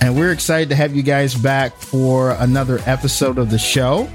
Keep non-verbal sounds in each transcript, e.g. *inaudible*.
And we're excited to have you guys back for another episode of the show.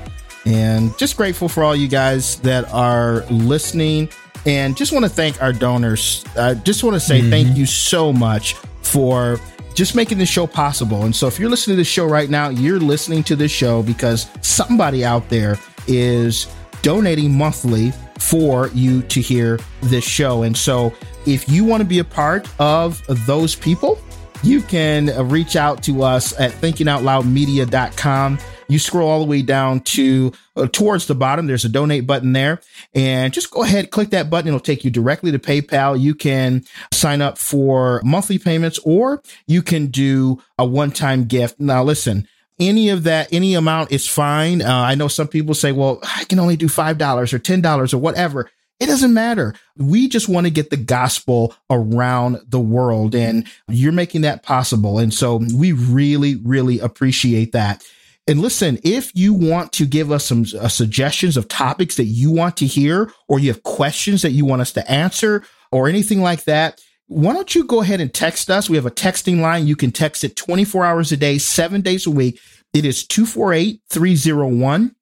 And just grateful for all you guys that are listening. And just want to thank our donors. I just want to say mm-hmm. thank you so much for just making the show possible. And so if you're listening to the show right now, you're listening to this show because somebody out there is donating monthly for you to hear this show. And so if you want to be a part of those people, you can reach out to us at thinkingoutloudmedia.com. You scroll all the way down to uh, towards the bottom. There's a donate button there, and just go ahead, click that button. It'll take you directly to PayPal. You can sign up for monthly payments, or you can do a one-time gift. Now, listen, any of that, any amount is fine. Uh, I know some people say, well, I can only do $5 or $10 or whatever. It doesn't matter. We just want to get the gospel around the world and you're making that possible. And so we really, really appreciate that. And listen, if you want to give us some uh, suggestions of topics that you want to hear, or you have questions that you want us to answer, or anything like that, why don't you go ahead and text us? We have a texting line. You can text it 24 hours a day, seven days a week. It is 248 301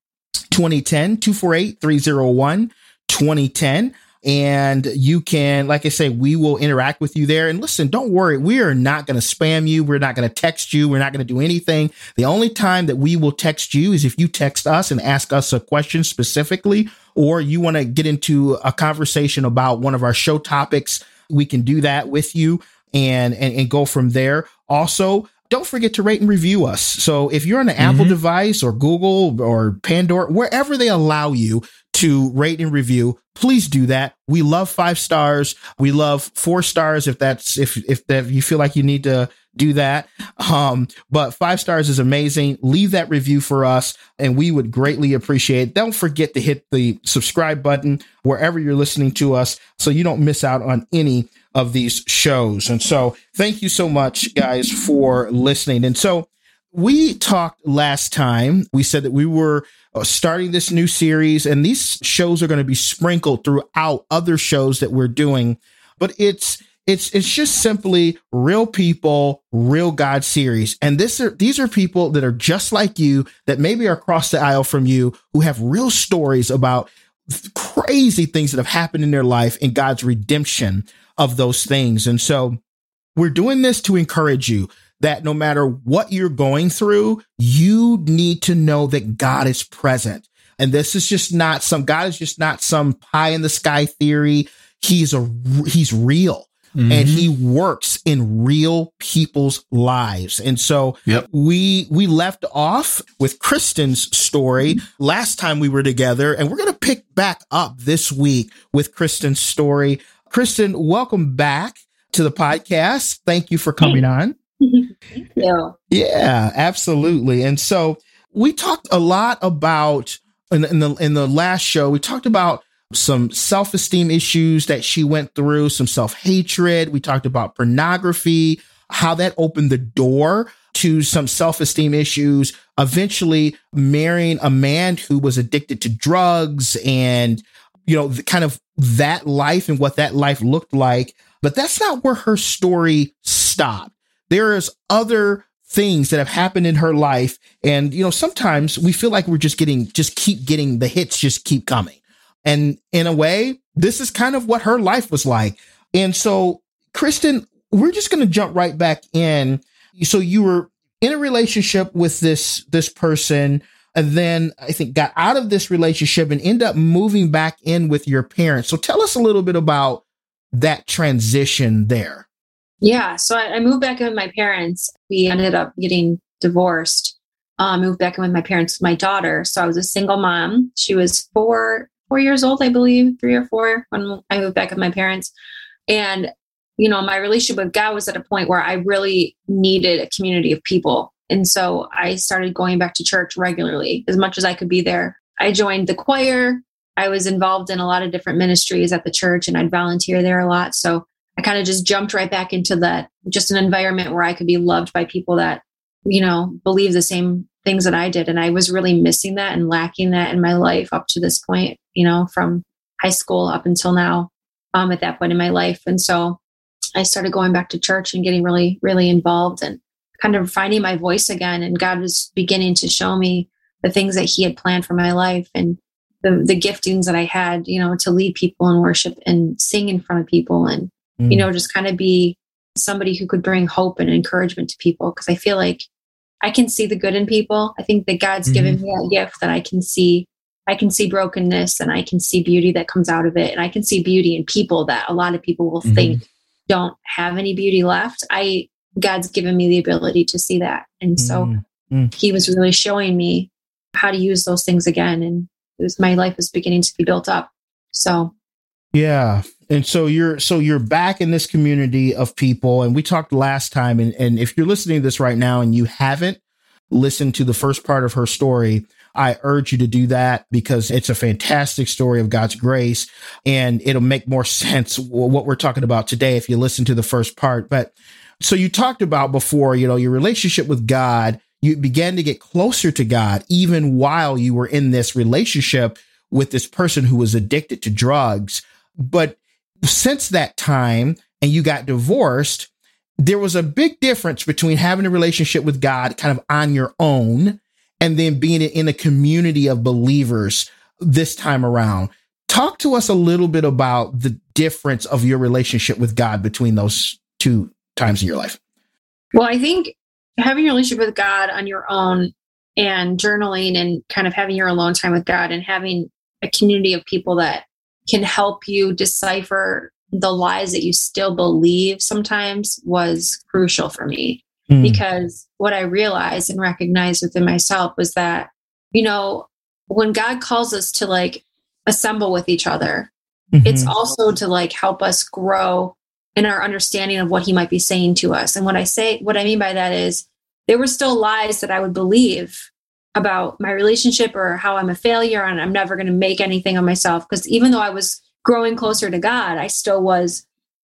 2010, 248 301 2010. And you can, like I say, we will interact with you there. And listen, don't worry. We are not going to spam you. We're not going to text you. We're not going to do anything. The only time that we will text you is if you text us and ask us a question specifically, or you want to get into a conversation about one of our show topics. We can do that with you and, and, and go from there. Also, don't forget to rate and review us. So if you're on an mm-hmm. Apple device or Google or Pandora, wherever they allow you to rate and review, please do that. We love five stars. We love four stars if that's if if that you feel like you need to do that. Um, but five stars is amazing. Leave that review for us, and we would greatly appreciate it. Don't forget to hit the subscribe button wherever you're listening to us so you don't miss out on any of these shows. And so thank you so much, guys, for listening. And so we talked last time, we said that we were uh, starting this new series, and these shows are going to be sprinkled throughout other shows that we're doing. But it's it's it's just simply real people, real God series. And this are these are people that are just like you, that maybe are across the aisle from you, who have real stories about crazy things that have happened in their life and God's redemption of those things. And so we're doing this to encourage you that no matter what you're going through, you need to know that God is present. And this is just not some, God is just not some pie in the sky theory. He's a, he's real. Mm-hmm. and he works in real people's lives. And so yep. we we left off with Kristen's story last time we were together and we're going to pick back up this week with Kristen's story. Kristen, welcome back to the podcast. Thank you for coming on. *laughs* Yeah. Yeah, absolutely. And so we talked a lot about in, in the in the last show, we talked about some self-esteem issues that she went through, some self-hatred. We talked about pornography, how that opened the door to some self-esteem issues, eventually marrying a man who was addicted to drugs and you know, kind of that life and what that life looked like. But that's not where her story stopped. There's other things that have happened in her life. And, you know, sometimes we feel like we're just getting, just keep getting the hits, just keep coming. And in a way, this is kind of what her life was like. And so, Kristen, we're just going to jump right back in. So you were in a relationship with this, this person and then I think got out of this relationship and end up moving back in with your parents. So tell us a little bit about that transition there. Yeah, so I, I moved back in with my parents. We ended up getting divorced. I uh, moved back in with my parents, with my daughter. So I was a single mom. She was four four years old, I believe, three or four when I moved back with my parents. And you know, my relationship with God was at a point where I really needed a community of people. And so I started going back to church regularly as much as I could be there. I joined the choir. I was involved in a lot of different ministries at the church and I'd volunteer there a lot. So I kind of just jumped right back into that, just an environment where I could be loved by people that, you know, believe the same things that I did. And I was really missing that and lacking that in my life up to this point, you know, from high school up until now, um, at that point in my life. And so I started going back to church and getting really, really involved and kind of finding my voice again. And God was beginning to show me the things that He had planned for my life and the, the giftings that I had, you know, to lead people in worship and sing in front of people and, mm. you know, just kind of be somebody who could bring hope and encouragement to people. Cause I feel like I can see the good in people. I think that God's mm-hmm. given me a gift that I can see. I can see brokenness and I can see beauty that comes out of it. And I can see beauty in people that a lot of people will mm-hmm. think don't have any beauty left. I God's given me the ability to see that. And so mm-hmm. he was really showing me how to use those things again. And it was my life was beginning to be built up. So yeah. And so you're so you're back in this community of people. And we talked last time, and, and if you're listening to this right now and you haven't listened to the first part of her story, I urge you to do that because it's a fantastic story of God's grace and it'll make more *laughs* sense what we're talking about today if you listen to the first part. But so you talked about before, you know, your relationship with God, you began to get closer to God even while you were in this relationship with this person who was addicted to drugs. But since that time and you got divorced, there was a big difference between having a relationship with God kind of on your own and then being in a community of believers this time around. Talk to us a little bit about the difference of your relationship with God between those two times in your life. Well, I think having a relationship with God on your own and journaling and kind of having your alone time with God and having a community of people that can help you decipher the lies that you still believe sometimes was crucial for me mm. because what I realized and recognized within myself was that, you know, when God calls us to like assemble with each other, mm-hmm. it's also to like help us grow in our understanding of what he might be saying to us. And what I say, what I mean by that is there were still lies that I would believe about my relationship or how I'm a failure and I'm never going to make anything of myself. Because even though I was growing closer to God, I still was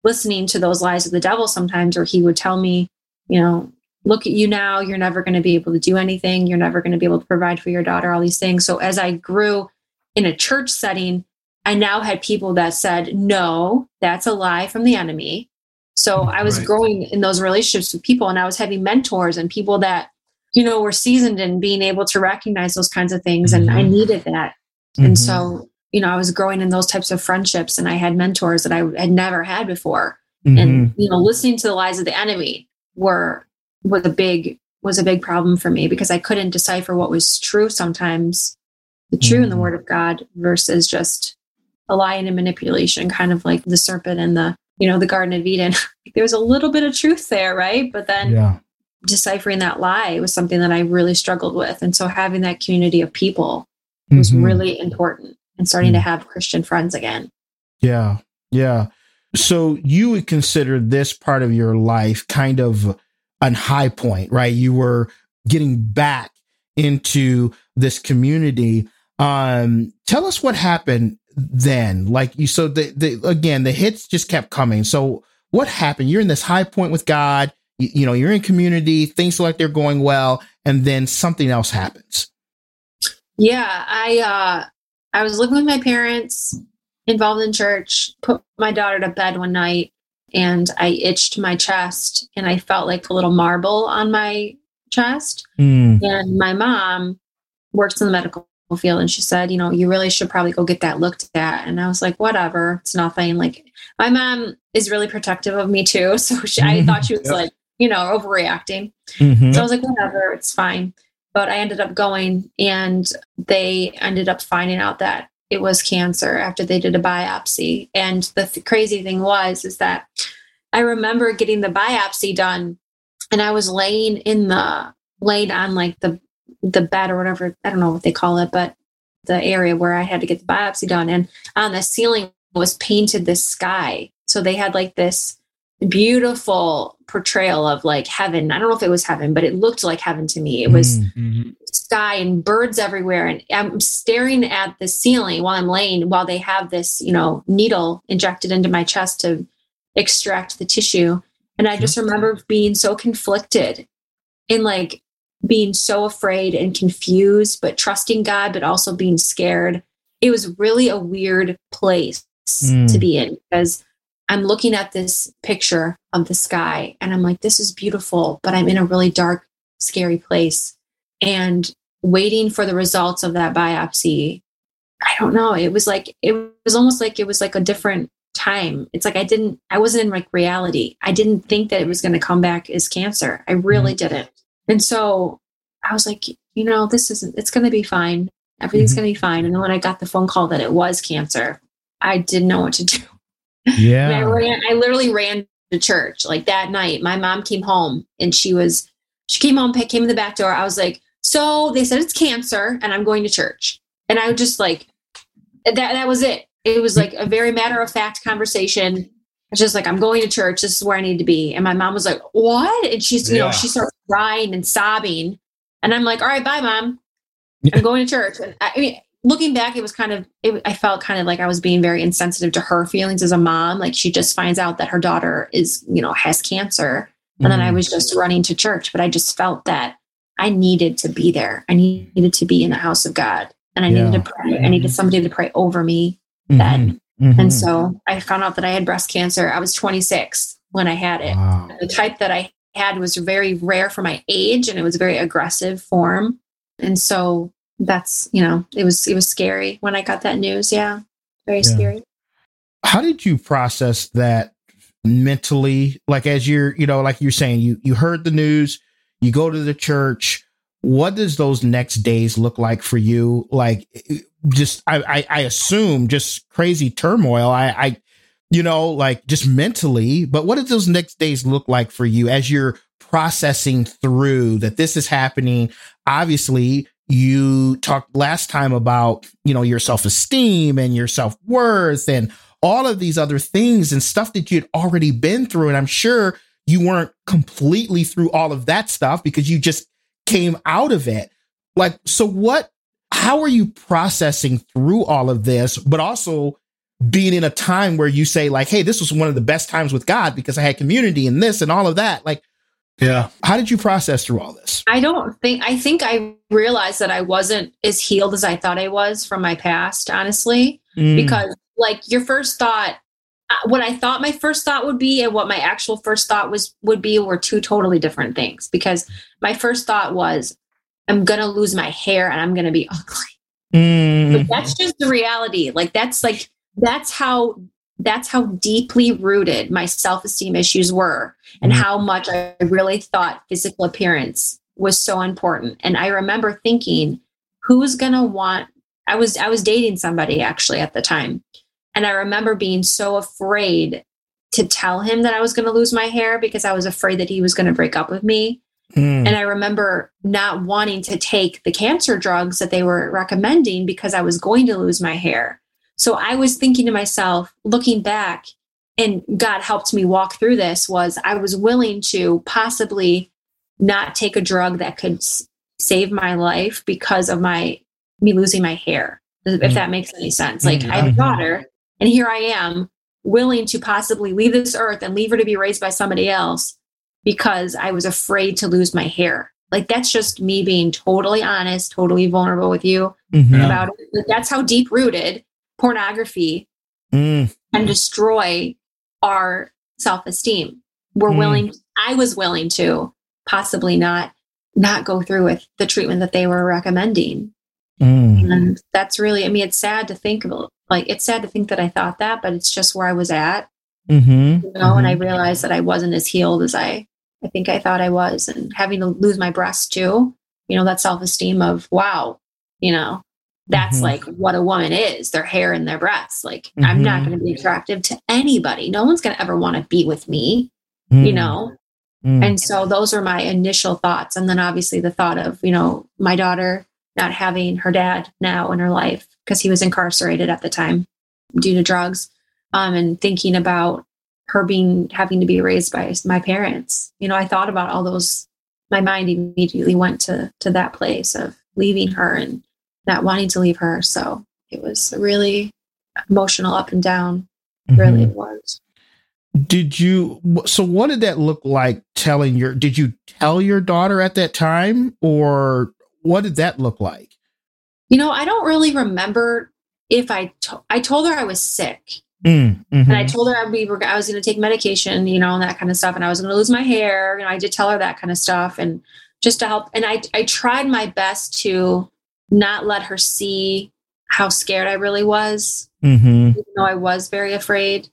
listening to those lies of the devil sometimes, or he would tell me, you know, look at you now, you're never going to be able to do anything. You're never going to be able to provide for your daughter, all these things. So as I grew in a church setting, I now had people that said, no, that's a lie from the enemy. So I was right. growing in those relationships with people and I was having mentors and people that, you know, were seasoned in being able to recognize those kinds of things. Mm-hmm. And I mm-hmm. needed that. Mm-hmm. And so, you know, I was growing in those types of friendships and I had mentors that I had never had before. Mm-hmm. And, you know, listening to the lies of the enemy were was a big was a big problem for me because I couldn't decipher what was true sometimes, the true in the mm. word of God versus just a lie and a manipulation, kind of like the serpent and the, you know, the Garden of Eden. *laughs* there was a little bit of truth there, right? But then yeah. Deciphering that lie was something that I really struggled with. And so having that community of people was mm-hmm. really important and starting mm-hmm. to have Christian friends again. Yeah. Yeah. So you would consider this part of your life kind of an high point, right? You were getting back into this community. Um, tell us what happened then. Like you, so the, the again, the hits just kept coming. So what happened? You're in this high point with God. You, you know, you're in community. Things like they're going well, and then something else happens. Yeah, I uh, I was living with my parents, involved in church. Put my daughter to bed one night, and I itched my chest and I felt like a little marble on my chest. Mm. And my mom works in the medical field and she said, you know, you really should probably go get that looked at. And I was like, whatever, it's nothing. Like my mom is really protective of me too. *laughs* So she, I thought she was yep. like, you know, overreacting. Mm-hmm. So I was like, whatever, it's fine. but I ended up going and they ended up finding out that it was cancer after they did a biopsy. And the th- crazy thing was, is that I remember getting the biopsy done and I was laying in the, laid on like the, the bed or whatever, I don't know what they call it, but the area where I had to get the biopsy done. And on the ceiling was painted this sky. So they had like this beautiful portrayal of like heaven. I don't know if it was heaven, but it looked like heaven to me. It was Mm-hmm. sky and birds everywhere. And I'm staring at the ceiling while I'm laying, while they have this, you know, needle injected into my chest to extract the tissue. And I just remember being so conflicted and like being so afraid and confused, but trusting God, but also being scared. It was really a weird place Mm. to be in because I'm looking at this picture of the sky and I'm like, this is beautiful, but I'm in a really dark, scary place. And waiting for the results of that biopsy, I don't know. It was like, it was almost like it was like a different time. It's like I didn't, I wasn't in like reality. I didn't think that it was going to come back as cancer. I really didn't. And so I was like, you know, this isn't, it's going to be fine. Everything's Mhm. going to be fine. And then when I got the phone call that it was cancer, I didn't know what to *laughs* do. And I, Yeah. ran, I literally ran to church like that night. My mom came home and she was, she came home, came in the back door. I was like, so they said it's cancer and I'm going to church. And I was just like, that, that was it. It was like a very matter of fact conversation. It's just like, I'm going to church. This is where I need to be. And my mom was like, what? And she's, you know, she starts crying and sobbing. And I'm like, all right, bye, mom. I'm going to church. And I, I mean, looking back, it was kind of, it, I felt kind of like I was being very insensitive to her feelings as a mom. Like she just finds out that her daughter is, you know, has cancer. And then I was just running to church, but I just felt that I needed to be there. I needed to be in the house of God and I needed to pray. I needed somebody to pray over me Mhm. then. Mhm. And so I found out that I had breast cancer. I was 26 when I had it. Wow. The type that I had was very rare for my age and it was a very aggressive form. And so that's, you know, it was it was scary when I got that news. Yeah. Very Yeah. scary. how did you process that mentally like as you're you know like you're saying you you heard the news you go to the church what does those next days look like for you like just i i, I assume just crazy turmoil i i you know like just mentally but what did those next days look like for you as you're processing through that this is happening obviously you talked last time about you know your self-esteem and your self-worth and all of these other things and stuff that you'd already been through. And I'm sure you weren't completely through all of that stuff because you just came out of it. Like, so what, how are you processing through all of this, but also being in a time where you say, like, hey, this was one of the best times with God because I had community and this and all of that? Like, Yeah. how did you process through all this? I don't think I think I realized that I wasn't as healed as I thought I was from my past, honestly. Mm, because like your first thought uh, what i thought my first thought would be and what my actual first thought was would be were two totally different things because my first thought was i'm gonna lose my hair and i'm gonna be *laughs* ugly mm, but that's just the reality like that's like that's how that's how deeply rooted my self-esteem issues were and Mhm. how much i really thought physical appearance was so important and i remember thinking who's gonna want i was i was dating somebody actually at the time and i remember being so afraid to tell him that i was going to lose my hair because i was afraid that he was going to break up with me mm, and I remember not wanting to take the cancer drugs that they were recommending because I was going to lose my hair. So I was thinking to myself, looking back, and God helped me walk through this, was I was willing to possibly not take a drug that could s- save my life because of my me losing my hair. If Mm. that makes any sense. Like Mm, I have a mhm. daughter, and here I am willing to possibly leave this earth and leave her to be raised by somebody else because I was afraid to lose my hair. Like that's just me being totally honest, totally vulnerable with you mhm, about it. Like, that's how deep rooted pornography mm, can destroy our self esteem. We're Mm. willing. I was willing to possibly not not go through with the treatment that they were recommending. mm. And that's really, I mean, it's sad to think about. Like, it's sad to think that I thought that, but it's just where I was at, Mhm, you know. And I mhm. realized that I wasn't as healed as I, I think I thought I was, and having to lose my breast too. you know, that self esteem of, wow, you know, that's Mhm. like what a woman is their hair and their breasts. Like, I'm not Mhm. going to be attractive to anybody. No one's going to ever want to be with me, you know? Mm. And so those are my initial thoughts. And then obviously the thought of, you know, my daughter not having her dad now in her life because he was incarcerated at the time due to drugs. Um, and thinking about her being having to be raised by my parents. You know, I thought about all those my mind immediately went to to that place of leaving her and not wanting to leave her. So it was really emotional up and down. Really Mhm. it was. Did you? So, what did that look like? Telling your? Did you tell your daughter at that time, or what did that look like? You know, I don't really remember if I to- I told her I was sick. Mm, And I mhm. told her we were I was going to take medication, you know, and that kind of stuff, and I was going to lose my hair. You know, I did tell her that kind of stuff, and just to help. And I I tried my best to not let her see how scared I really was, Mhm. even though I was very afraid.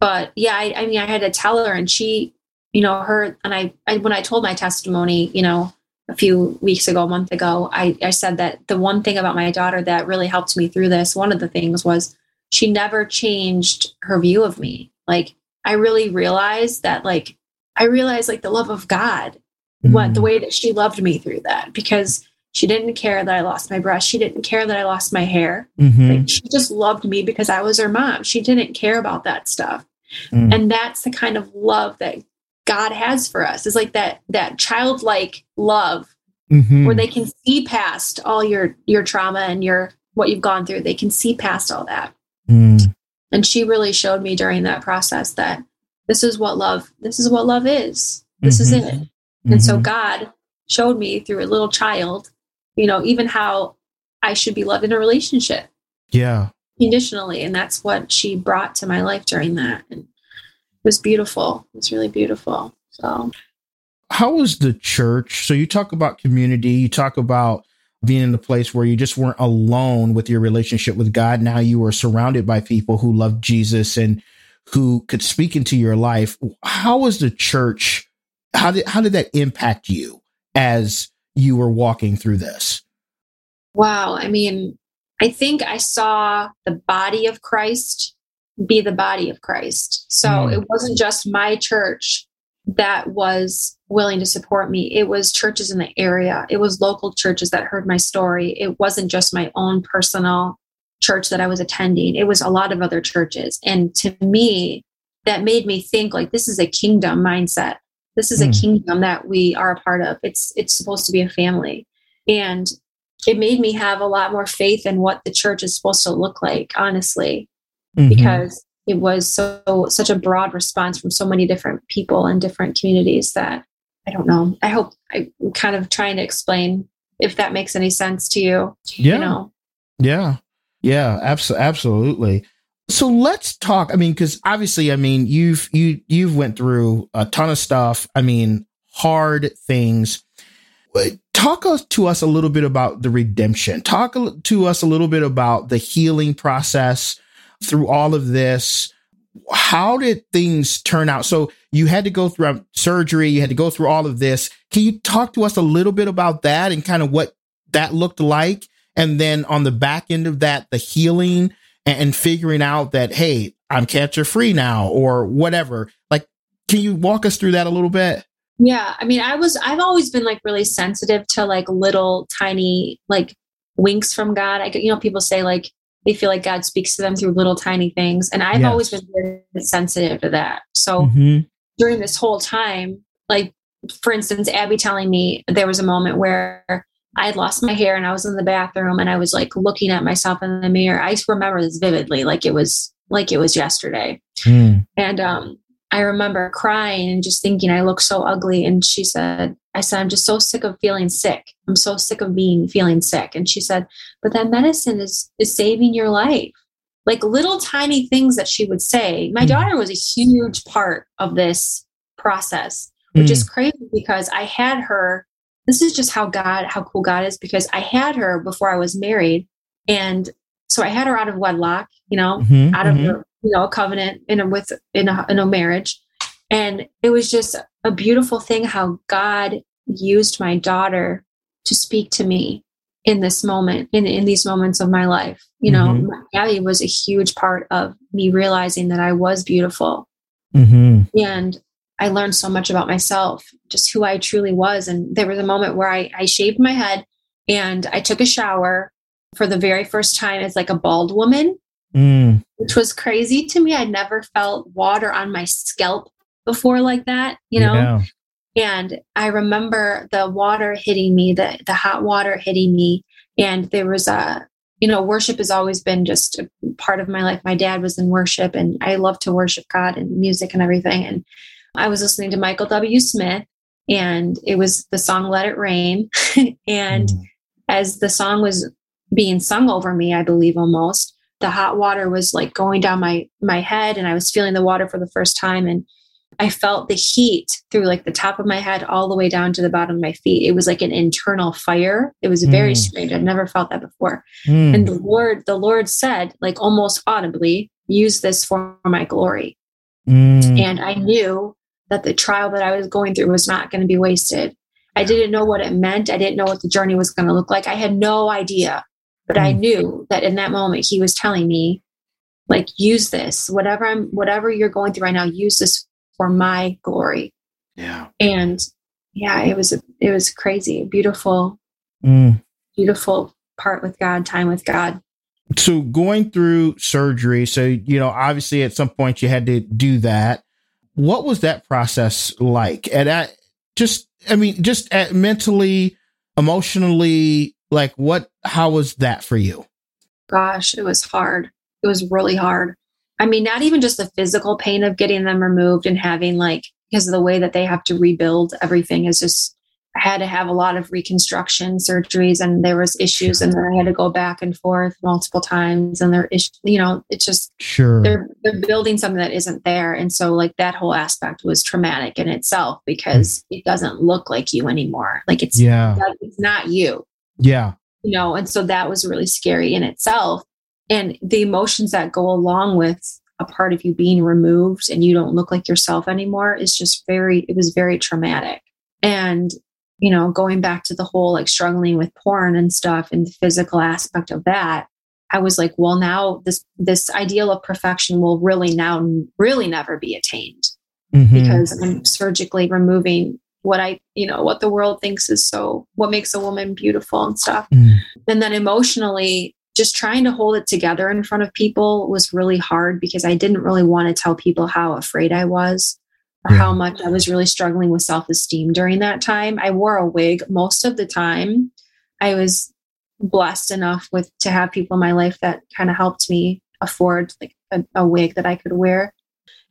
But yeah, I, I mean, I had to tell her, and she, you know, her and I, I. When I told my testimony, you know, a few weeks ago, a month ago, I I said that the one thing about my daughter that really helped me through this, one of the things was she never changed her view of me. Like I really realized that like I realized like the love of God, what the Mm. way that she loved me through that because she didn't care that I lost my breast. She didn't care that I lost my hair. Mhm. Like she just loved me because I was her mom. She didn't care about that stuff. Mm. And that's the kind of love that God has for us. Is like that that childlike love Mhm. where they can see past all your your trauma and your what you've gone through. They can see past all that. Mm. And she really showed me during that process that this is what love this is what love is. This is Mhm. it. And so Mhm. God showed me through a little child, you know, even how I should be loved in a relationship yeah. conditionally. And that's what she brought to my life during that. And it was beautiful. It was really beautiful. So how was the church? So you talk about community, you talk about being in the place where you just weren't alone with your relationship with God. Now you were surrounded by people who loved Jesus and who could speak into your life. How was the church? How did how did that impact you as you were walking through this? wow. I mean, I think I saw the body of Christ be the body of Christ. So Mm. it wasn't just my church that was willing to support me. It was churches in the area. It was local churches that heard my story. It wasn't just my own personal church that I was attending. It was a lot of other churches. And to me, that made me think like this is a kingdom mindset. This is Mm. a kingdom that we are a part of. It's it's supposed to be a family. And it made me have a lot more faith in what the church is supposed to look like, honestly Mhm. because it was so such a broad response from so many different people and different communities that I don't know. I hope I'm kind of trying to explain if that makes any sense to you. Yeah. You know, Yeah. Yeah, abso- absolutely. So let's talk. I mean, because obviously, I mean, you've you you've went through a ton of stuff. I mean, hard things. Uh, talk to us a little bit about the redemption. Talk to us a little bit about the healing process through all of this. How did things turn out? So you had to go through um, surgery. You had to go through all of this. Can you talk to us a little bit about that and kind of what that looked like? and then on the back end of that the healing and, and figuring out that hey i'm cancer free now or whatever like can you walk us through that a little bit yeah. I mean, I was I've always been like really sensitive to like little tiny like winks from God. I you know people say like they feel like God speaks to them through little tiny things, and I've Yes. always been very sensitive to that. So mm-hmm. during this whole time, like for instance, Abby telling me there was a moment where I had lost my hair and I was in the bathroom and I was like looking at myself in the mirror. I remember this vividly, like it was like it was yesterday. And um, I remember crying and just thinking I look so ugly. And she said, I said, I'm just so sick of feeling sick. I'm so sick of being feeling sick. And she said, but that medicine is is saving your life. Like little tiny things that she would say. My Mm. daughter was a huge part of this process, which is crazy because I had her. This is just how God, how cool God is because I had her before I was married. And so I had her out of wedlock, you know, Mhm, out of mhm. the, you know a covenant in a with in a, in a marriage and it was just a beautiful thing how god used my daughter to speak to me in this moment, in, in these moments of my life. You know, Mhm. my daddy was a huge part of me realizing that I was beautiful. Mm-hmm. And I learned so much about myself, just who I truly was. And there was a moment where I, I shaved my head and I took a shower for the very first time as like a bald woman, Mm. which was crazy to me. I'd never felt water on my scalp before like that, you know? Yeah. And I remember the water hitting me, the the hot water hitting me, and there was a you know worship has always been just a part of my life. My dad was in worship, and I love to worship God and music and everything. And I was listening to Michael W. Smith, and it was the song "Let It Rain." *laughs* and Mm. as the song was being sung over me, I believe almost the hot water was like going down my my head, and I was feeling the water for the first time, and I felt the heat through like the top of my head all the way down to the bottom of my feet. It was like an internal fire. It was very Mm. strange. I'd never felt that before. Mm. And the Lord, the Lord said, like almost audibly, use this for my glory. Mm. And I knew that the trial that I was going through was not going to be wasted. I didn't know what it meant. I didn't know what the journey was going to look like. I had no idea. But I Mm. knew that in that moment he was telling me, like, use this. Whatever I'm whatever you're going through right now, use this for my glory. Yeah. And yeah, it was it was crazy. Beautiful, Mm. beautiful part with God, time with God. so going through surgery so you know obviously at some point you had to do that what was that process like and that just i mean just at mentally emotionally like what how was that for you gosh, it was hard. It was really hard. I mean, not even just the physical pain of getting them removed and having like because of the way that they have to rebuild everything is just I had to have a lot of reconstruction surgeries and there was issues and then I had to go back and forth multiple times and there is you know it's just sure. they're they're building something that isn't there and so like that whole aspect was traumatic in itself because mm. it doesn't look like you anymore. Like it's yeah. it's not you. Yeah. You know and so that was really scary in itself. And the emotions that go along with a part of you being removed and you don't look like yourself anymore is just very it was very traumatic. And you know going back to the whole like struggling with porn and stuff and the physical aspect of that i was like well now this this ideal of perfection will really now really never be attained Mhm. because I'm surgically removing what I, you know, what the world thinks is so, what makes a woman beautiful and stuff. Mm. And then emotionally, just trying to hold it together in front of people was really hard because I didn't really want to tell people how afraid I was Yeah. how much I was really struggling with self esteem during that time. I wore a wig most of the time. I was blessed enough with to have people in my life that kind of helped me afford like a, a wig that I could wear.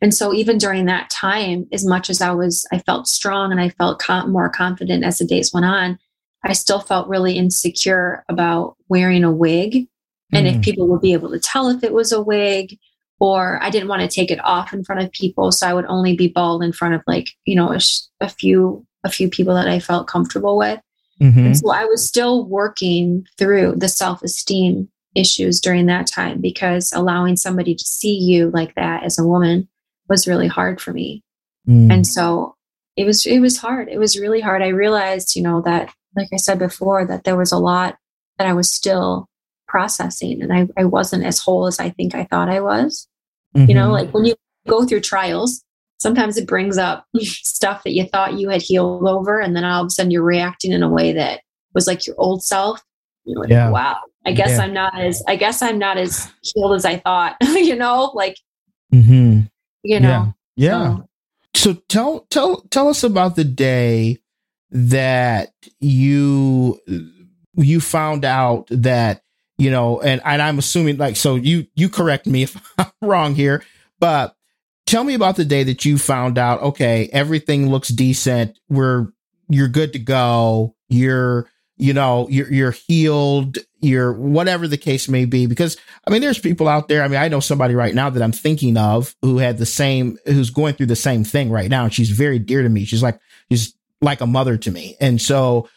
And so even during that time, as much as I was, I felt strong and I felt com- more confident as the days went on, I still felt really insecure about wearing a wig and Mm. if people would be able to tell if it was a wig or I didn't want to take it off in front of people. So I would only be bald in front of like, you know, a, sh- a few, a few people that I felt comfortable with. Mhm. And so I was still working through the self esteem issues during that time because allowing somebody to see you like that as a woman was really hard for me. Mm. And so it was it was hard. It was really hard. I realized, you know, that like I said before, that there was a lot that I was still processing and I, I wasn't as whole as I think I thought I was. You know, Mhm. like when you go through trials, sometimes it brings up *laughs* stuff that you thought you had healed over, and then all of a sudden you're reacting in a way that was like your old self. You're like, Yeah. wow, I guess Yeah. I'm not as I guess I'm not as healed as I thought. *laughs* you know, like mm-hmm. you know. yeah so- so tell tell tell us about the day that you you found out that you know and and I'm assuming like so you you correct me *laughs* if I'm wrong here but tell me about the day that you found out okay everything looks decent we're you're good to go you're you know you're you're healed you're whatever the case may be because I mean there's people out there I mean I know somebody right now that I'm thinking of who had the same who's going through the same thing right now and she's very dear to me she's like she's like a mother to me and so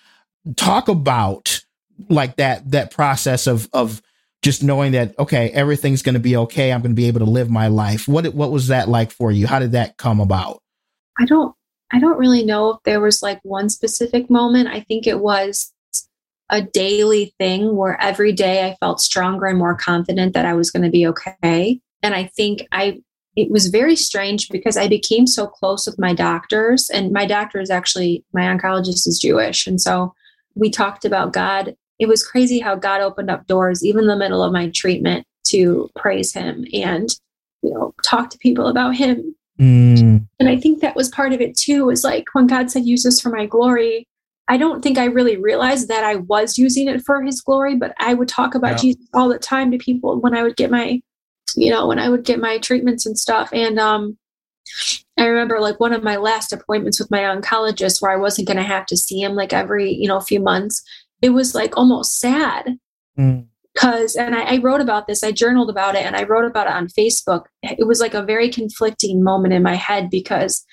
talk about like that that process of of just knowing that okay everything's going to be okay i'm going to be able to live my life what what was that like for you how did that come about I don't I don't really know if there was like one specific moment. I think it was a daily thing where every day I felt stronger and more confident that I was going to be okay. And I think I, it was very strange because I became so close with my doctors, and my doctor is actually, my oncologist is Jewish. And so we talked about God. It was crazy how God opened up doors, even in the middle of my treatment, to praise Him and, you know, talk to people about Him. Mm. And I think that was part of it too, was like when God said, use this for my glory, I don't think I really realized that I was using it for his glory, but I would talk about yeah. Jesus all the time to people when I would get my, you know, when I would get my treatments and stuff. And um, I remember like one of my last appointments with my oncologist where I wasn't going to have to see him like every, you know, few months. It was like almost sad. Mm because and I, I, wrote about this i journaled about it and i wrote about it on facebook it was like a very conflicting moment in my head because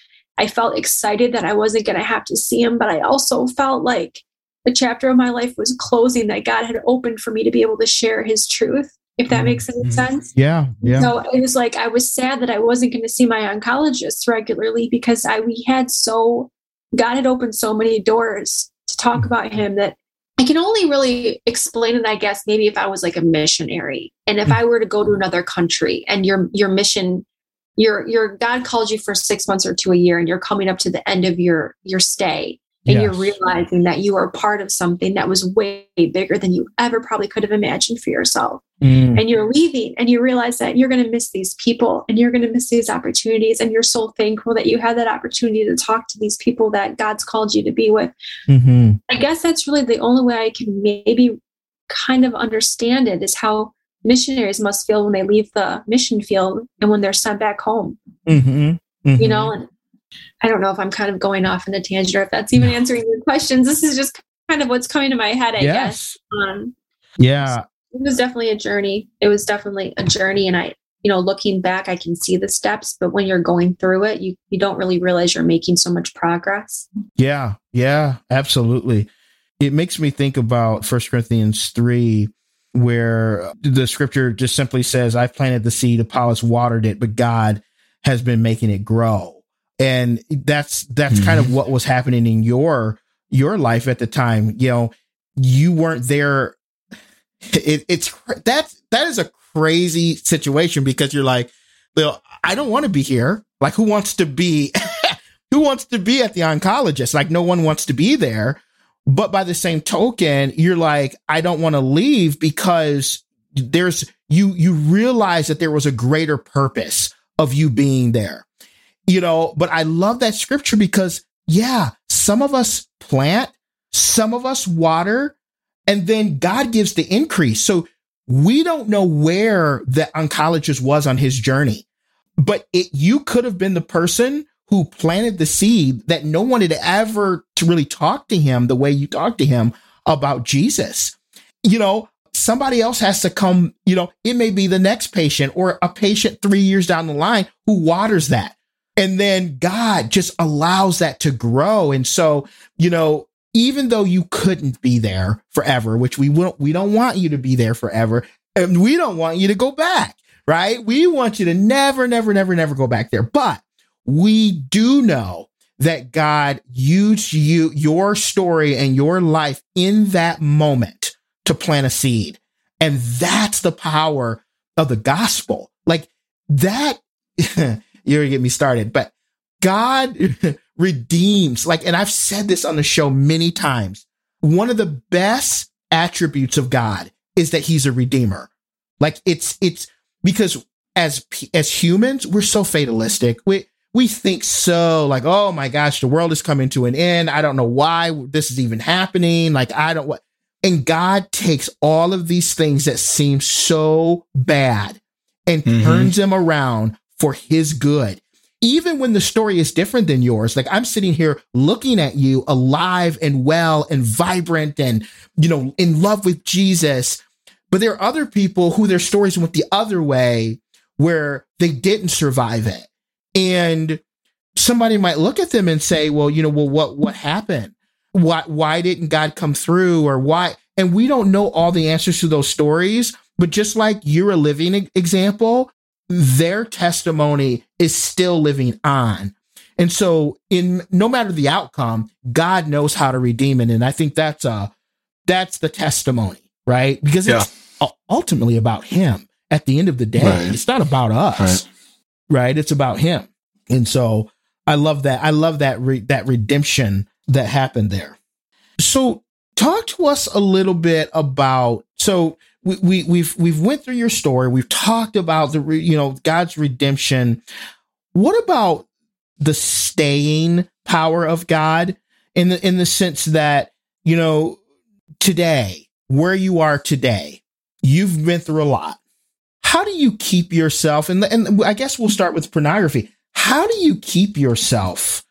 I felt excited that I wasn't going to have to see him, but I also felt like the chapter of my life was closing that God had opened for me to be able to share his truth, if that makes any mm-hmm. sense. Yeah. Yeah. So it was like I was sad that I wasn't going to see my oncologist regularly because I we had so God had opened so many doors to talk mm-hmm. about him that I can only really explain it, I guess, maybe if I was like a missionary and if mm-hmm. I were to go to another country and your your mission your your God called you for six months or to a year, and you're coming up to the end of your your stay, and yes. you're realizing that you are part of something that was way bigger than you ever probably could have imagined for yourself. Mm. And you're leaving, and you realize that you're going to miss these people, and you're going to miss these opportunities, and you're so thankful that you had that opportunity to talk to these people that God's called you to be with. Mm-hmm. I guess that's really the only way I can maybe kind of understand it is how missionaries must feel when they leave the mission field and when they're sent back home. Mm-hmm. Mm-hmm. You know, and I don't know if I'm kind of going off in a tangent or if that's even answering your questions. This is just kind of what's coming to my head, I yes. guess. Um, yeah. It was definitely a journey. It was definitely a journey. And I, you know, looking back, I can see the steps, but when you're going through it, you, you don't really realize you're making so much progress. Yeah. Yeah. Absolutely. It makes me think about First Corinthians 3 where the scripture just simply says, I've planted the seed, Apollos watered it, but God has been making it grow. And that's that's mm-hmm. kind of mm-hmm. what was happening in your your life at the time. You know, you weren't there. It, it's that that is a crazy situation because you're like, well, I don't want to be here. Like, who wants to be? *laughs* who wants to be at the oncologist? Like, no one wants to be there. But by the same token, you're like, I don't want to leave because there's you you realize that there was a greater purpose of you being there. You know, but I love that scripture because yeah, some of us plant, some of us water, and then God gives the increase. So we don't know where the oncologist was on his journey, but it, you could have been the person who planted the seed that no one had ever to really talk to him the way you talk to him about Jesus. You know, somebody else has to come, you know, it may be the next patient or a patient three years down the line who waters that. And then God just allows that to grow. And so, you know, even though you couldn't be there forever, which we won't, we don't want you to be there forever, and we don't want you to go back, right? We want you to never, never, never, never go back there. But we do know that God used you, your story and your life in that moment to plant a seed. And that's the power of the gospel. Like that, *laughs* you're gonna get me started, but God *laughs* redeems, like, and I've said this on the show many times. One of the best attributes of God is that he's a redeemer. Like it's, it's because as, as humans, we're so fatalistic. We, we think so like, oh my gosh, the world is coming to an end. I don't know why this is even happening. Like, I don't what. And God takes all of these things that seem so bad and mm-hmm. turns them around for his good. Even when the story is different than yours, like I'm sitting here looking at you alive and well and vibrant and, you know, in love with Jesus. But there are other people who their stories went the other way where they didn't survive it and somebody might look at them and say, well, you know, well, what, what happened? Why, why didn't God come through or why? And we don't know all the answers to those stories, but just like you're a living example, their testimony is still living on. And so in no matter the outcome, God knows how to redeem it. And I think that's a, that's the testimony, right? Because it's yeah. ultimately about him at the end of the day. Right. It's not about us, right. right? It's about him. And so I love that. I love that re- that redemption that happened there. So talk to us a little bit about so we, we we've we've went through your story. We've talked about the you know God's redemption. What about the staying power of God in the in the sense that you know today where you are today, you've been through a lot. How do you keep yourself and and I guess we'll start with pornography. How do you keep yourself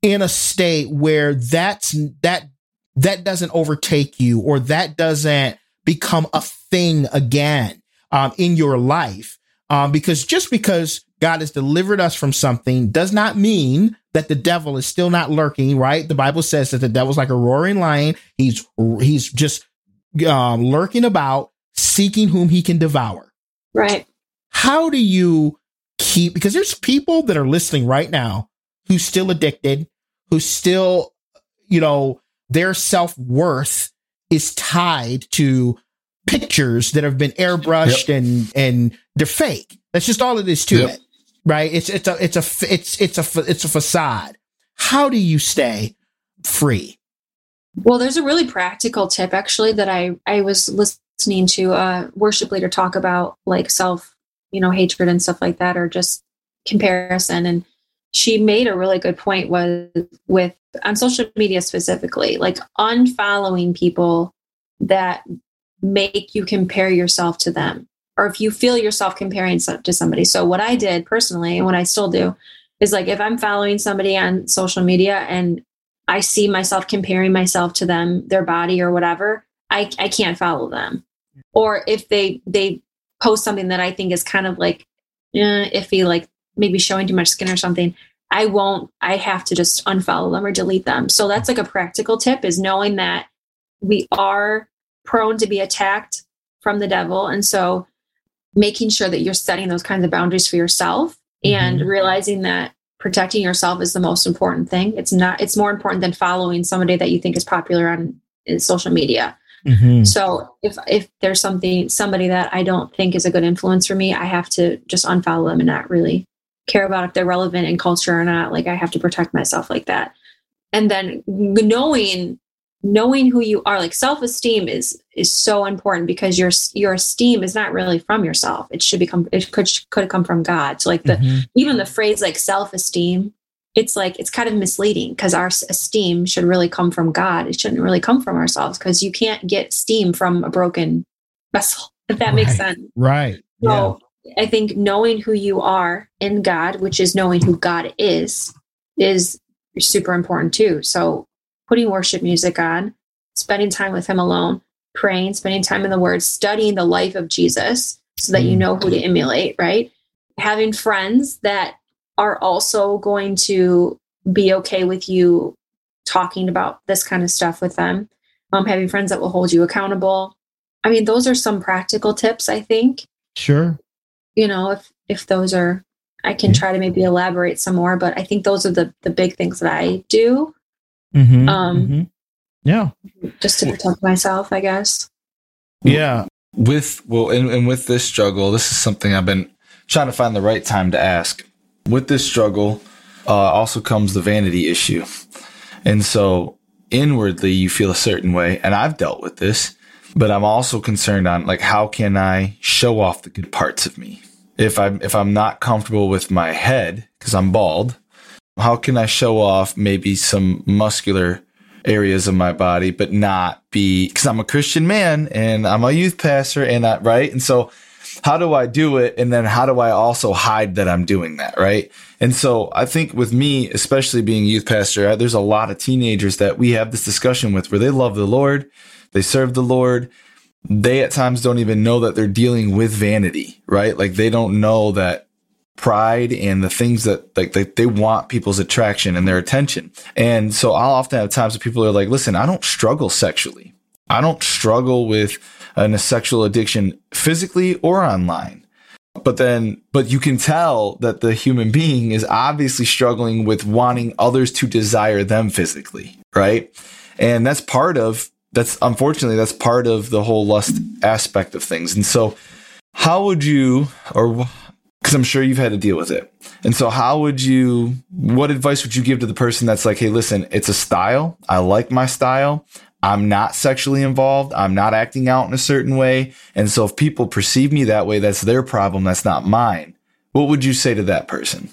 in a state where that's that that doesn't overtake you or that doesn't become a thing again um, in your life. Um, because just because God has delivered us from something does not mean that the devil is still not lurking, right? The Bible says that the devil's like a roaring lion. He's, he's just um, lurking about, seeking whom he can devour. Right. How do you keep, because there's people that are listening right now who's still addicted, who's still, you know, their self worth is tied to pictures that have been airbrushed yep. and and they're fake. That's just all it is to yep. it, right? It's it's a it's a it's it's a it's a facade. How do you stay free? Well, there's a really practical tip actually that I I was listening to a worship leader talk about like self, you know, hatred and stuff like that, or just comparison. And she made a really good point was with on social media specifically, like unfollowing people that make you compare yourself to them or if you feel yourself comparing to somebody. So what I did personally and what I still do is like if I'm following somebody on social media and I see myself comparing myself to them, their body or whatever, I, I can't follow them. Or if they they post something that I think is kind of like eh, iffy, like maybe showing too much skin or something, I won't, I have to just unfollow them or delete them. So that's like a practical tip is knowing that we are prone to be attacked from the devil. And so making sure that you're setting those kinds of boundaries for yourself and mm-hmm. realizing that protecting yourself is the most important thing. It's not, it's more important than following somebody that you think is popular on social media. Mm-hmm. So if if there's something somebody that I don't think is a good influence for me, I have to just unfollow them and not really care about if they're relevant in culture or not. Like I have to protect myself like that. And then knowing knowing who you are, like self-esteem is is so important because your your esteem is not really from yourself. It should become it could could come from God. So like the mm-hmm. even the phrase like self-esteem, it's like it's kind of misleading because our esteem should really come from God. It shouldn't really come from ourselves because you can't get steam from a broken vessel. *laughs* If that right. makes sense. Right. So I think knowing who you are in God, which is knowing who God is, is super important too. So putting worship music on, spending time with Him alone, praying, spending time in the Word, studying the life of Jesus so that you mm. know who to emulate, right? Having friends that are also going to be okay with you talking about this kind of stuff with them. Um, having friends that will hold you accountable. I mean, those are some practical tips, I think. Sure you know, if if those are I can try to maybe elaborate some more, but I think those are the the big things that I do. Mm-hmm, um, mm-hmm. Yeah, just to protect myself, I guess. Yeah. With well, and, and with this struggle, this is something I've been trying to find the right time to ask. With this struggle, uh, also comes the vanity issue, and so inwardly you feel a certain way, and I've dealt with this but I'm also concerned on like how can I show off the good parts of me? If I'm if I'm not comfortable with my head because I'm bald, how can I show off maybe some muscular areas of my body but not be cuz I'm a Christian man and I'm a youth pastor and I, right? And so how do I do it? And then how do I also hide that I'm doing that? Right. And so I think with me, especially being youth pastor, there's a lot of teenagers that we have this discussion with where they love the Lord. They serve the Lord. They at times don't even know that they're dealing with vanity, right? Like they don't know that pride and the things that like they, they want people's attraction and their attention. And so I'll often have times where people are like, listen, I don't struggle sexually. I don't struggle with uh, a sexual addiction physically or online. But then, but you can tell that the human being is obviously struggling with wanting others to desire them physically, right? And that's part of that's unfortunately that's part of the whole lust aspect of things. And so, how would you, or because I'm sure you've had to deal with it, and so how would you, what advice would you give to the person that's like, hey, listen, it's a style. I like my style. I'm not sexually involved. I'm not acting out in a certain way. And so if people perceive me that way, that's their problem. That's not mine. What would you say to that person?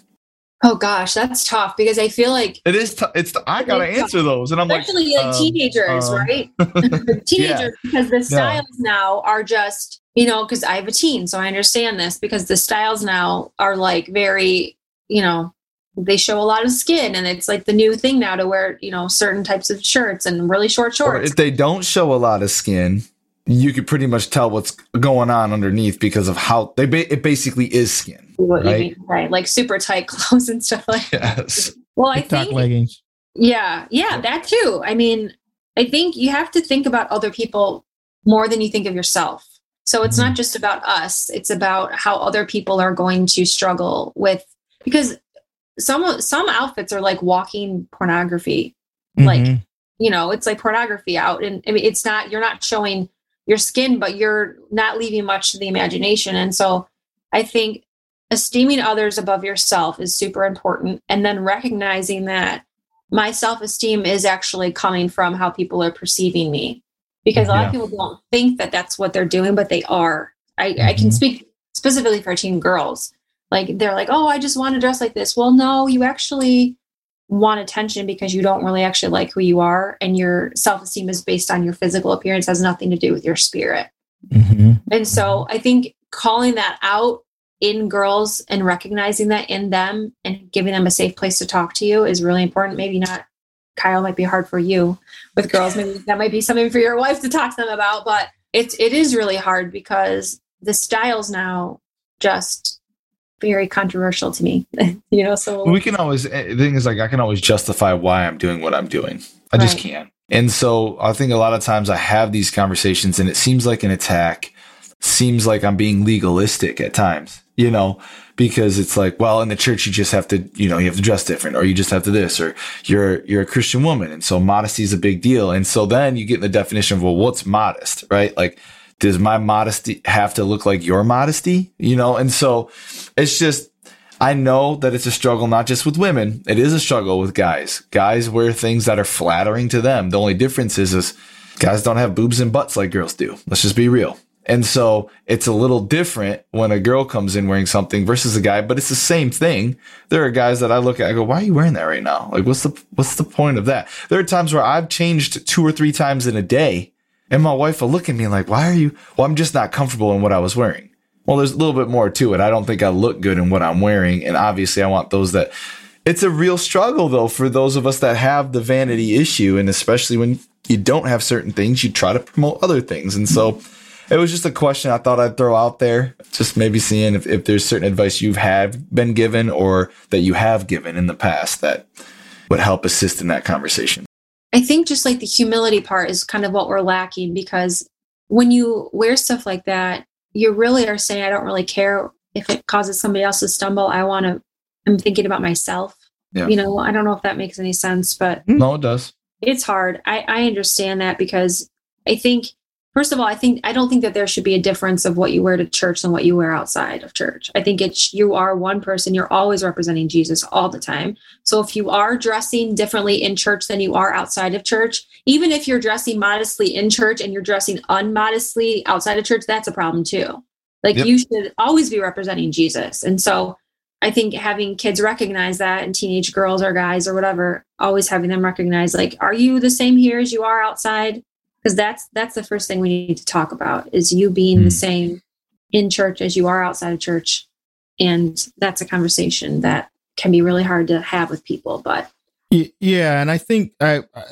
Oh gosh, that's tough because I feel like it is. T- it's. T- I gotta answer those, and I'm especially like, like um, teenagers, um, right? *laughs* *laughs* teenagers because the styles now are just you know because I have a teen, so I understand this because the styles now are like very you know they show a lot of skin and it's like the new thing now to wear you know certain types of shirts and really short Or shorts. if they don't show a lot of skin, you could pretty much tell what's going on underneath because of how they. Ba- it basically is skin. what you right? mean, right? Like super tight *laughs* clothes and stuff like. Yes. Well, I TikTok think leggings. Yeah, yeah, that too. I mean, I think you have to think about other people more than you think of yourself. So it's not just about us, it's about how other people are going to struggle with because some some outfits are like walking pornography. Like, Mhm. You know, it's like pornography out and I mean it's not you're not showing your skin but you're not leaving much to the imagination and so I think esteeming others above yourself is super important and then recognizing that my self-esteem is actually coming from how people are perceiving me because a lot Yeah. of people don't think that that's what they're doing but they are I, I can Mhm. speak specifically for teen girls like they're like oh i just want to dress like this well no you actually want attention because you don't really actually like who you are and your self-esteem is based on your physical appearance has nothing to do with your spirit Mhm. and so I think calling that out in girls and recognizing that in them and giving them a safe place to talk to you is really important. Maybe not, Kyle, might be hard for you with *laughs* girls. Maybe that might be something for your wife to talk to them about, but it's, it is really hard because the styles now just very controversial to me, *laughs* you know, so we can always eh, the thing is like I can always justify why I'm doing what I'm doing. I just Right. can. And so I think a lot of times I have these conversations and it seems like an attack, seems like I'm being legalistic at times, you know, because it's like, well, in the church you just have to, you know, you have to dress different or you just have to this or you're you're a Christian woman and so modesty is a big deal. And so then you get the definition of well, what's modest, right? Like does my modesty have to look like your modesty? You know, and so it's just I know that it's a struggle not just with women. It is a struggle with guys. Guys wear things that are flattering to them. The only difference is is guys don't have boobs and butts like girls do. Let's just be real. And so it's a little different when a girl comes in wearing something versus a guy, but it's the same thing. There are guys that I look at, I go, why are you wearing that right now? Like, what's the, what's the point of that? There are times where I've changed two or three times in a day and my wife will look at me like, why are you? Well, I'm just not comfortable in what I was wearing. Well, there's a little bit more to it. I don't think I look good in what I'm wearing. And obviously I want those that it's a real struggle though for those of us that have the vanity issue. And especially when you don't have certain things, you try to promote other things. And so it was just a question I thought I'd throw out there. Just maybe seeing if, if there's certain advice you've had been given or that you have given in the past that would help assist in that conversation. I think just like the humility part is kind of what we're lacking because when you wear stuff like that, you really are saying, I don't really care if it causes somebody else to stumble. I want to, I'm thinking about myself. Yeah. You know, I don't know if that makes any sense, but No, it does. it's hard. I, I understand that because I think, first of all, I think, I don't think that there should be a difference of what you wear to church and what you wear outside of church. I think it's, you are one person, you're always representing Jesus all the time. So if you are dressing differently in church than you are outside of church, even if you're dressing modestly in church and you're dressing unmodestly outside of church, that's a problem too. Like Yep. you should always be representing Jesus. And so I think having kids recognize that and teenage girls or guys or whatever, always having them recognize like, are you the same here as you are outside? Because that's that's the first thing we need to talk about is you being Hmm. the same in church as you are outside of church. And that's a conversation that can be really hard to have with people. But Yeah, and I think I, I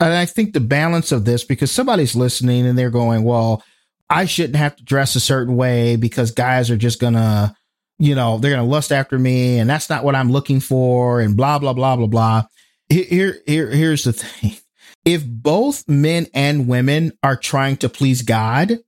and I think the balance of this because somebody's listening and they're going, "Well, I shouldn't have to dress a certain way because guys are just gonna, you know, they're gonna lust after me, and that's not what I'm looking for, and blah blah blah blah blah." Here, here here's the thing: if both men and women are trying to please God,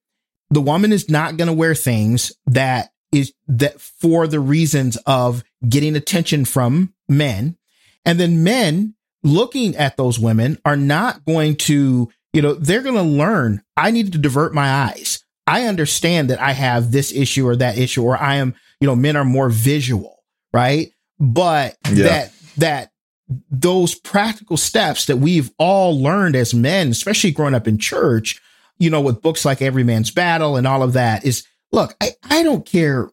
the woman is not gonna wear things that is that for the reasons of getting attention from men and then men looking at those women are not going to, you know, they're going to learn I need to divert my eyes. I understand that I have this issue or that issue, or I am, you know, men are more visual, right? But yeah. that, that, those practical steps that we've all learned as men, especially growing up in church, you know, with books like Every Man's Battle and all of that is look, I, I don't care.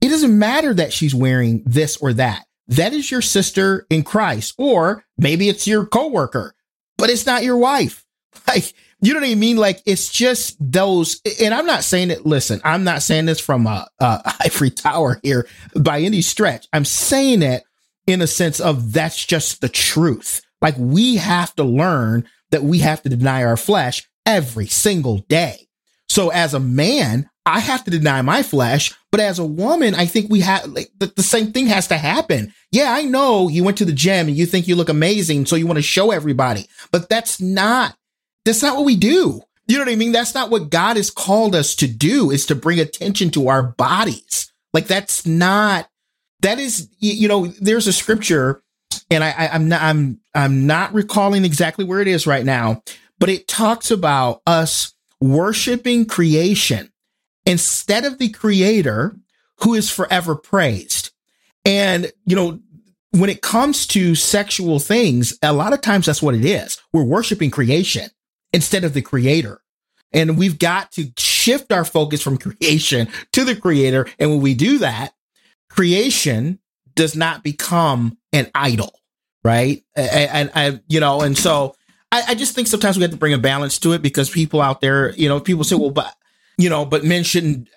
It doesn't matter that she's wearing this or that. That is your sister in Christ, or maybe it's your coworker, but it's not your wife. *laughs* Like, you know what I mean? Like, it's just those, and I'm not saying it, listen, I'm not saying this from a, a *laughs* ivory tower here by any stretch. I'm saying it in a sense of that's just the truth. Like, we have to learn that we have to deny our flesh every single day. So as a man, I have to deny my flesh, but as a woman, I think we have like the, the, same thing has to happen. Yeah, I know you went to the gym and you think you look amazing, so you want to show everybody, but that's not that's not what we do. You know what I mean? That's not what God has called us to do. Is to bring attention to our bodies. Like that's not. That is, you know, there's a scripture, and I, I I'm not I'm I'm not recalling exactly where it is right now, but it talks about us worshiping creation instead of the creator who is forever praised. And, you know, when it comes to sexual things, a lot of times that's what it is. We're worshiping creation instead of the creator. And we've got to shift our focus from *laughs* creation to the creator. And when we do that, creation does not become an idol, right? And, and, you know, and so I, I just think sometimes we have to bring a balance to it because people out there, you know, people say, well, but, you know, but men shouldn't,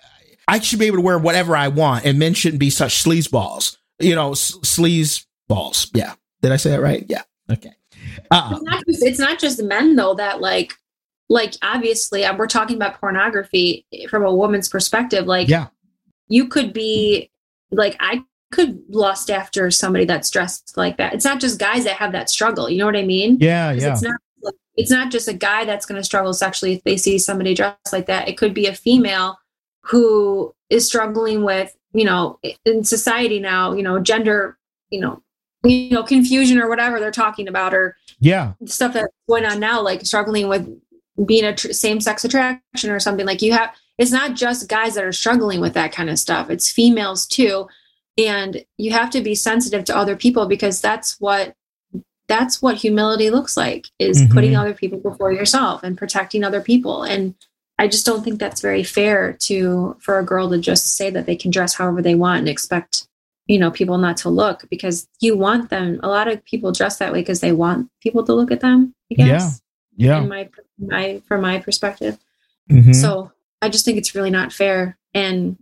I should be able to wear whatever I want and men shouldn't be such sleazeballs, you know, sleaze balls. Yeah. Did I say that right? Yeah. Okay. Uh-uh. It's, not just, it's not just men though that like, like obviously uh, we're talking about pornography from a woman's perspective. Like, yeah, you could be like, I could lust after somebody that's dressed like that. It's not just guys that have that struggle. You know what I mean? Yeah, yeah. It's not it's not just a guy that's going to struggle sexually if they see somebody dressed like that. It could be a female who is struggling with, you know, in society now, you know, gender, you know, you know, confusion or whatever they're talking about, or yeah, stuff that's going on now, like struggling with being a tr- same sex attraction or something. Like you have, it's not just guys that are struggling with that kind of stuff. It's females too and you have to be sensitive to other people because that's what that's what humility looks like is mm-hmm. putting other people before yourself and protecting other people and i just don't think that's very fair to for a girl to just say that they can dress however they want and expect you know people not to look because you want them a lot of people dress that way because they want people to look at them i guess yeah yeah in my my from my perspective mm-hmm. so i just think it's really not fair and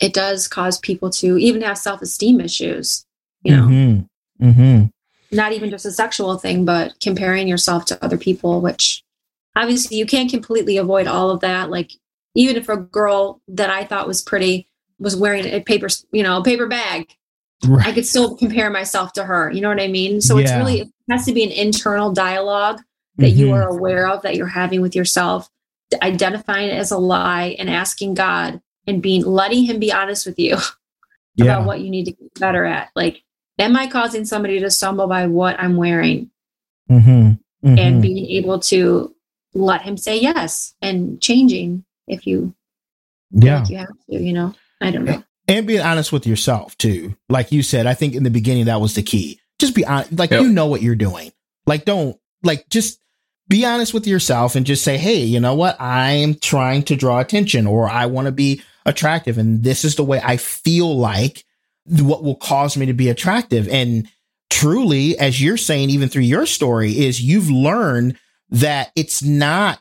it does cause people to even have self-esteem issues you know mm-hmm. Mm-hmm. not even just a sexual thing but comparing yourself to other people which obviously you can't completely avoid all of that like even if a girl that i thought was pretty was wearing a paper you know a paper bag right. i could still compare myself to her you know what i mean so yeah. it's really it has to be an internal dialogue that mm-hmm. you are aware of that you're having with yourself identifying it as a lie and asking god and being letting him be honest with you *laughs* yeah. about what you need to get better at. Like, am I causing somebody to stumble by what I'm wearing? Mm-hmm. Mm-hmm. And being able to let him say yes and changing if you yeah like you have to, you know. I don't know. And being honest with yourself too. Like you said, I think in the beginning that was the key. Just be honest like yep. you know what you're doing. Like don't like just be honest with yourself and just say, Hey, you know what? I'm trying to draw attention or I want to be attractive. And this is the way I feel like what will cause me to be attractive. And truly, as you're saying, even through your story, is you've learned that it's not,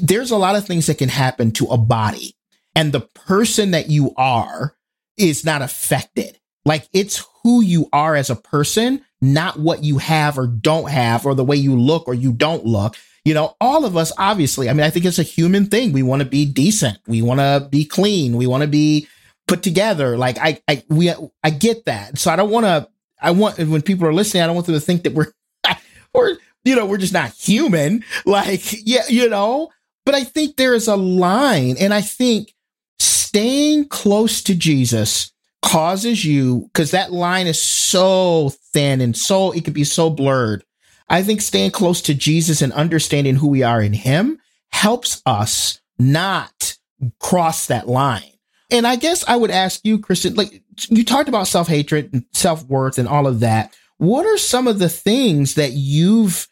there's a lot of things that can happen to a body and the person that you are is not affected. Like it's who you are as a person, not what you have or don't have or the way you look or you don't look you know, all of us, obviously, I mean, I think it's a human thing. We want to be decent. We want to be clean. We want to be put together. Like I, I, we, I get that. So I don't want to, I want, when people are listening, I don't want them to think that we're, *laughs* or, you know, we're just not human. Like, yeah, you know, but I think there is a line and I think staying close to Jesus causes you, cause that line is so thin and so, it could be so blurred I think staying close to Jesus and understanding who we are in him helps us not cross that line. And I guess I would ask you, Kristen, like you talked about self hatred and self worth and all of that. What are some of the things that you've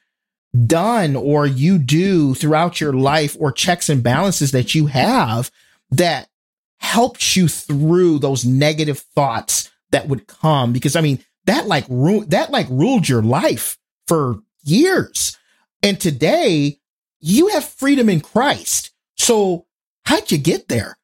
done or you do throughout your life or checks and balances that you have that helped you through those negative thoughts that would come? Because I mean, that like ru- that like ruled your life for years. And today you have freedom in Christ. So how'd you get there?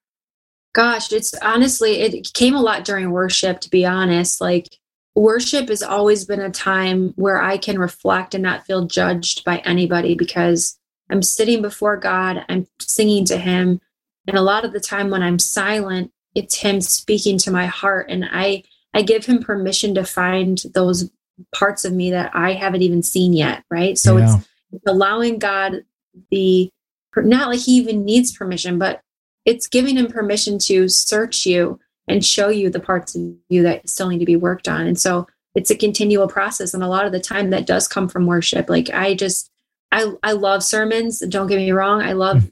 Gosh, it's honestly, it came a lot during worship, to be honest. Like, worship has always been a time where I can reflect and not feel judged by anybody because I'm sitting before God, I'm singing to Him. And a lot of the time when I'm silent, it's Him speaking to my heart. And I, I give Him permission to find those parts of me that I haven't even seen yet. Right. So yeah. it's allowing God the, not like He even needs permission, but it's giving him permission to search you and show you the parts of you that still need to be worked on. And so it's a continual process. And a lot of the time that does come from worship. Like I just, I, I love sermons. Don't get me wrong. I love hmm.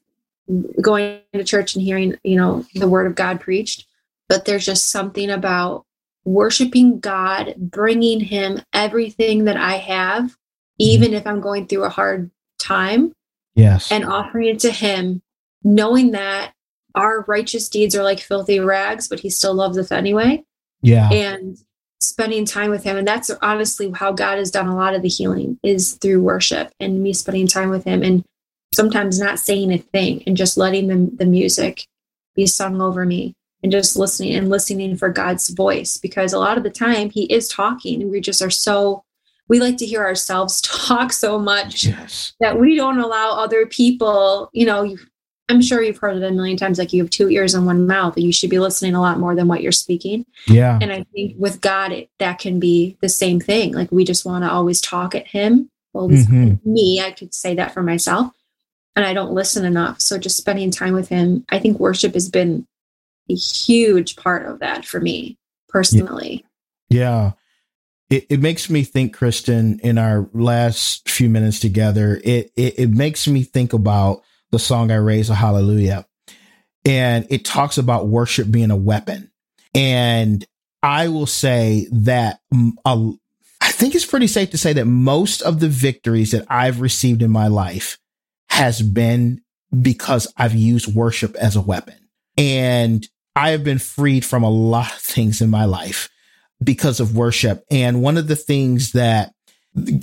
Going to church and hearing, you know, the word of God preached. But there's just something about worshiping God, bringing him everything that I have, even mm-hmm. if I'm going through a hard time. Yes. And offering it to him, knowing that our righteous deeds are like filthy rags, but he still loves us anyway. Yeah. And spending time with him. And that's honestly how God has done a lot of the healing is through worship and me spending time with him and sometimes not saying a thing and just letting the, the music be sung over me and just listening and listening for God's voice because a lot of the time he is talking and we just are so we like to hear ourselves *laughs* talk so much yes. that we don't allow other people, you know, I'm sure you've heard it a million times like you have two ears and one mouth, and you should be listening a lot more than what you're speaking. Yeah. And I think with God, it, that can be the same thing. Like we just want to always talk at Him. Well, mm-hmm. me, I could say that for myself, and I don't listen enough. So just spending time with Him, I think worship has been a huge part of that for me personally. Yeah. It, it makes me think, Kristen, in our last few minutes together, it, it, it makes me think about the song I Raise a Hallelujah. And it talks about worship being a weapon. And I will say that uh, I think it's pretty safe to say that most of the victories that I've received in my life has been because I've used worship as a weapon. And I have been freed from a lot of things in my life because of worship. And one of the things that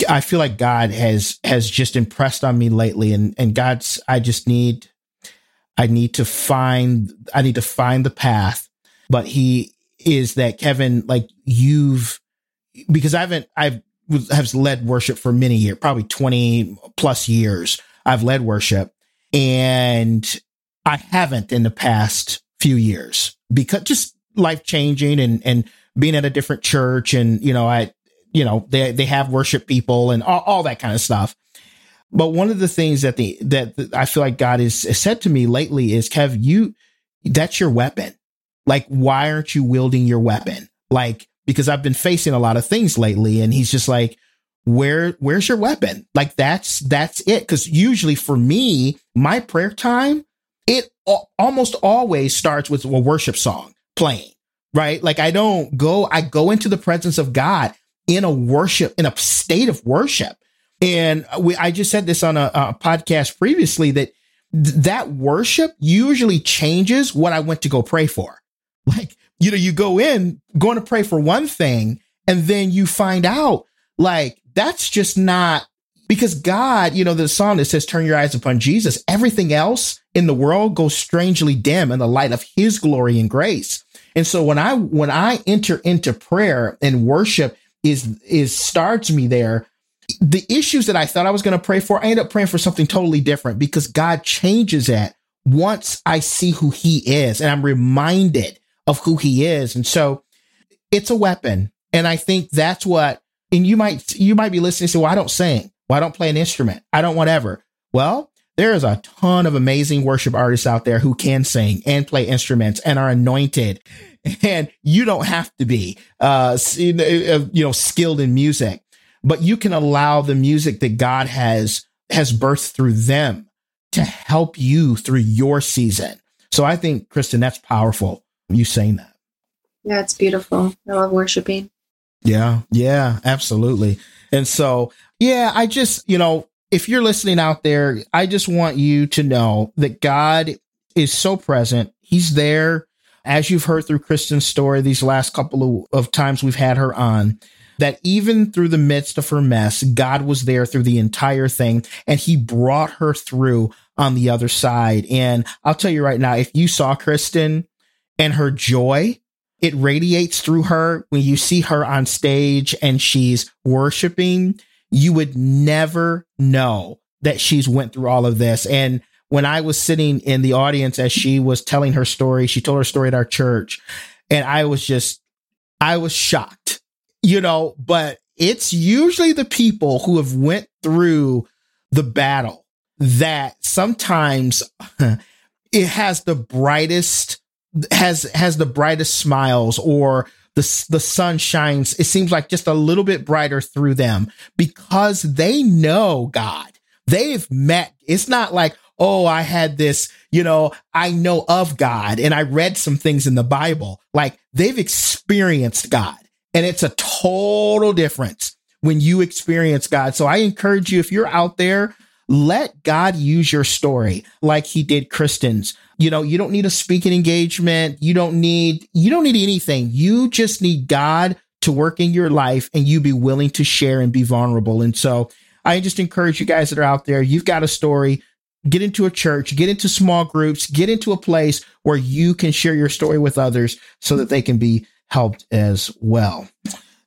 I feel like God has has just impressed on me lately, and and God's I just need I need to find I need to find the path, but He is that Kevin like you've because I haven't I've have led worship for many years, probably twenty plus years. I've led worship, and I haven't in the past few years because just life changing and and being at a different church and you know I you know, they, they have worship people and all, all that kind of stuff. But one of the things that the, that I feel like God has, said to me lately is, Kev, you, that's your weapon. Like, why aren't you wielding your weapon? Like, because I've been facing a lot of things lately and he's just like, where, where's your weapon? Like, that's, that's it. Cause usually for me, my prayer time, it almost always starts with a worship song playing, right? Like I don't go, I go into the presence of God in a worship, in a state of worship. And we, I just said this on a, a podcast previously that th- that worship usually changes what I went to go pray for. Like, you know, you go in going to pray for one thing and then you find out like that's just not because God, you know, the song that says, turn your eyes upon Jesus, everything else in the world goes strangely dim in the light of his glory and grace. And so when I, when I enter into prayer and worship is is starts me there. The issues that I thought I was going to pray for, I end up praying for something totally different because God changes that once I see who He is and I'm reminded of who He is. And so it's a weapon. And I think that's what, and you might, you might be listening say, well, I don't sing. Well, I don't play an instrument. I don't whatever. Well, there is a ton of amazing worship artists out there who can sing and play instruments and are anointed *laughs* and you don't have to be, uh, uh, you know, skilled in music. but you can allow the music that God has has birthed through them to help you through your season. So I think, Kristen, that's powerful. You saying that. Yeah, it's beautiful. I love worshiping. Yeah, yeah, absolutely. And so, yeah, I just, you know, if you're listening out there, I just want you to know that God is so present. He's there. As you've heard through Kristen's story these last couple of, of times we've had her on, that even through the midst of her mess, God was there through the entire thing and he brought her through on the other side. And I'll tell you right now, if you saw Kristen and her joy, it radiates through her when you see her on stage and she's worshiping, you would never know that she's went through all of this. And when I was sitting in the audience as she was telling her story, she told her story at our church and I was just, I was shocked, you know, but it's usually the people who have went through the battle that sometimes *laughs* it has the brightest has has the brightest smiles or the the sun shines it seems like just a little bit brighter through them because they know God. They've met it's not like oh I had this, you know, I know of God and I read some things in the Bible. Like they've experienced God and it's a total difference when you experience God. So I encourage you if you're out there let God use your story like he did Kristen's. You know, you don't need a speaking engagement. You don't need, you don't need anything. You just need God to work in your life and you be willing to share and be vulnerable. And so I just encourage you guys that are out there, you've got a story, get into a church, get into small groups, get into a place where you can share your story with others so that they can be helped as well.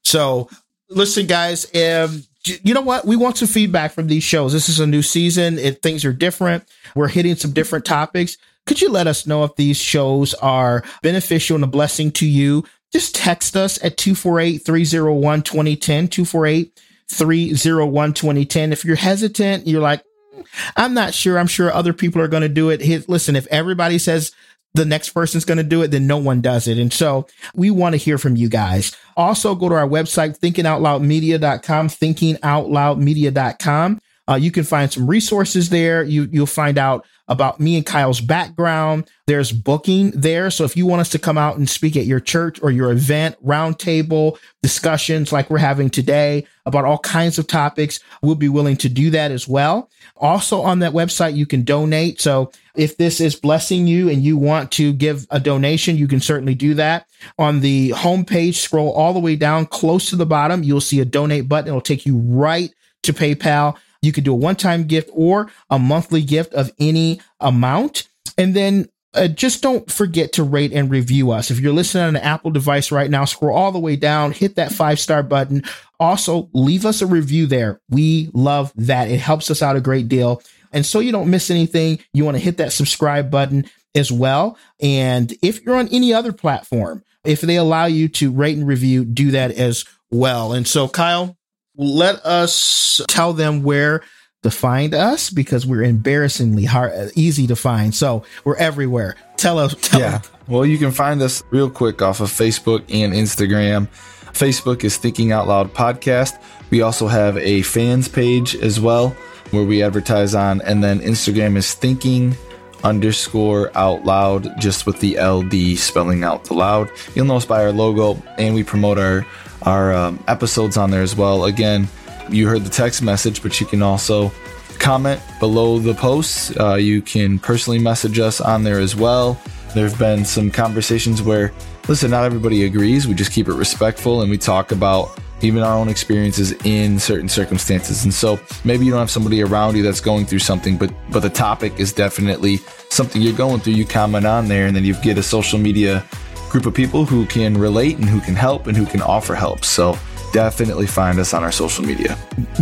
So listen, guys, um, you know what? We want some feedback from these shows. This is a new season. It, things are different. We're hitting some different topics. Could you let us know if these shows are beneficial and a blessing to you? Just text us at 248 301 2010, 248 301 2010. If you're hesitant, you're like, hmm, I'm not sure. I'm sure other people are going to do it. Listen, if everybody says the next person's going to do it, then no one does it. And so we want to hear from you guys. Also go to our website, thinkingoutloudmedia.com, thinkingoutloudmedia.com. Uh, you can find some resources there. You, you'll find out about me and Kyle's background. There's booking there. So if you want us to come out and speak at your church or your event, roundtable discussions like we're having today about all kinds of topics, we'll be willing to do that as well. Also on that website, you can donate. So if this is blessing you and you want to give a donation, you can certainly do that. On the homepage, scroll all the way down close to the bottom. You'll see a donate button. It'll take you right to PayPal. You can do a one time gift or a monthly gift of any amount. And then uh, just don't forget to rate and review us. If you're listening on an Apple device right now, scroll all the way down, hit that five star button. Also, leave us a review there. We love that. It helps us out a great deal. And so you don't miss anything, you want to hit that subscribe button as well. And if you're on any other platform, if they allow you to rate and review, do that as well. And so, Kyle, let us tell them where to find us because we're embarrassingly hard, easy to find. So we're everywhere. Tell us. Tell yeah. Them. Well, you can find us real quick off of Facebook and Instagram. Facebook is Thinking Out Loud Podcast. We also have a fans page as well where we advertise on, and then Instagram is Thinking underscore out loud, just with the LD spelling out the loud. You'll know us by our logo, and we promote our our um, episodes on there as well. Again, you heard the text message, but you can also comment below the posts. Uh, you can personally message us on there as well. There have been some conversations where, listen, not everybody agrees. We just keep it respectful and we talk about even our own experiences in certain circumstances. And so maybe you don't have somebody around you that's going through something, but but the topic is definitely something you're going through. You comment on there, and then you get a social media group of people who can relate and who can help and who can offer help. So definitely find us on our social media.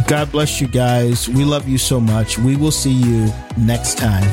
God bless you guys. We love you so much. We will see you next time.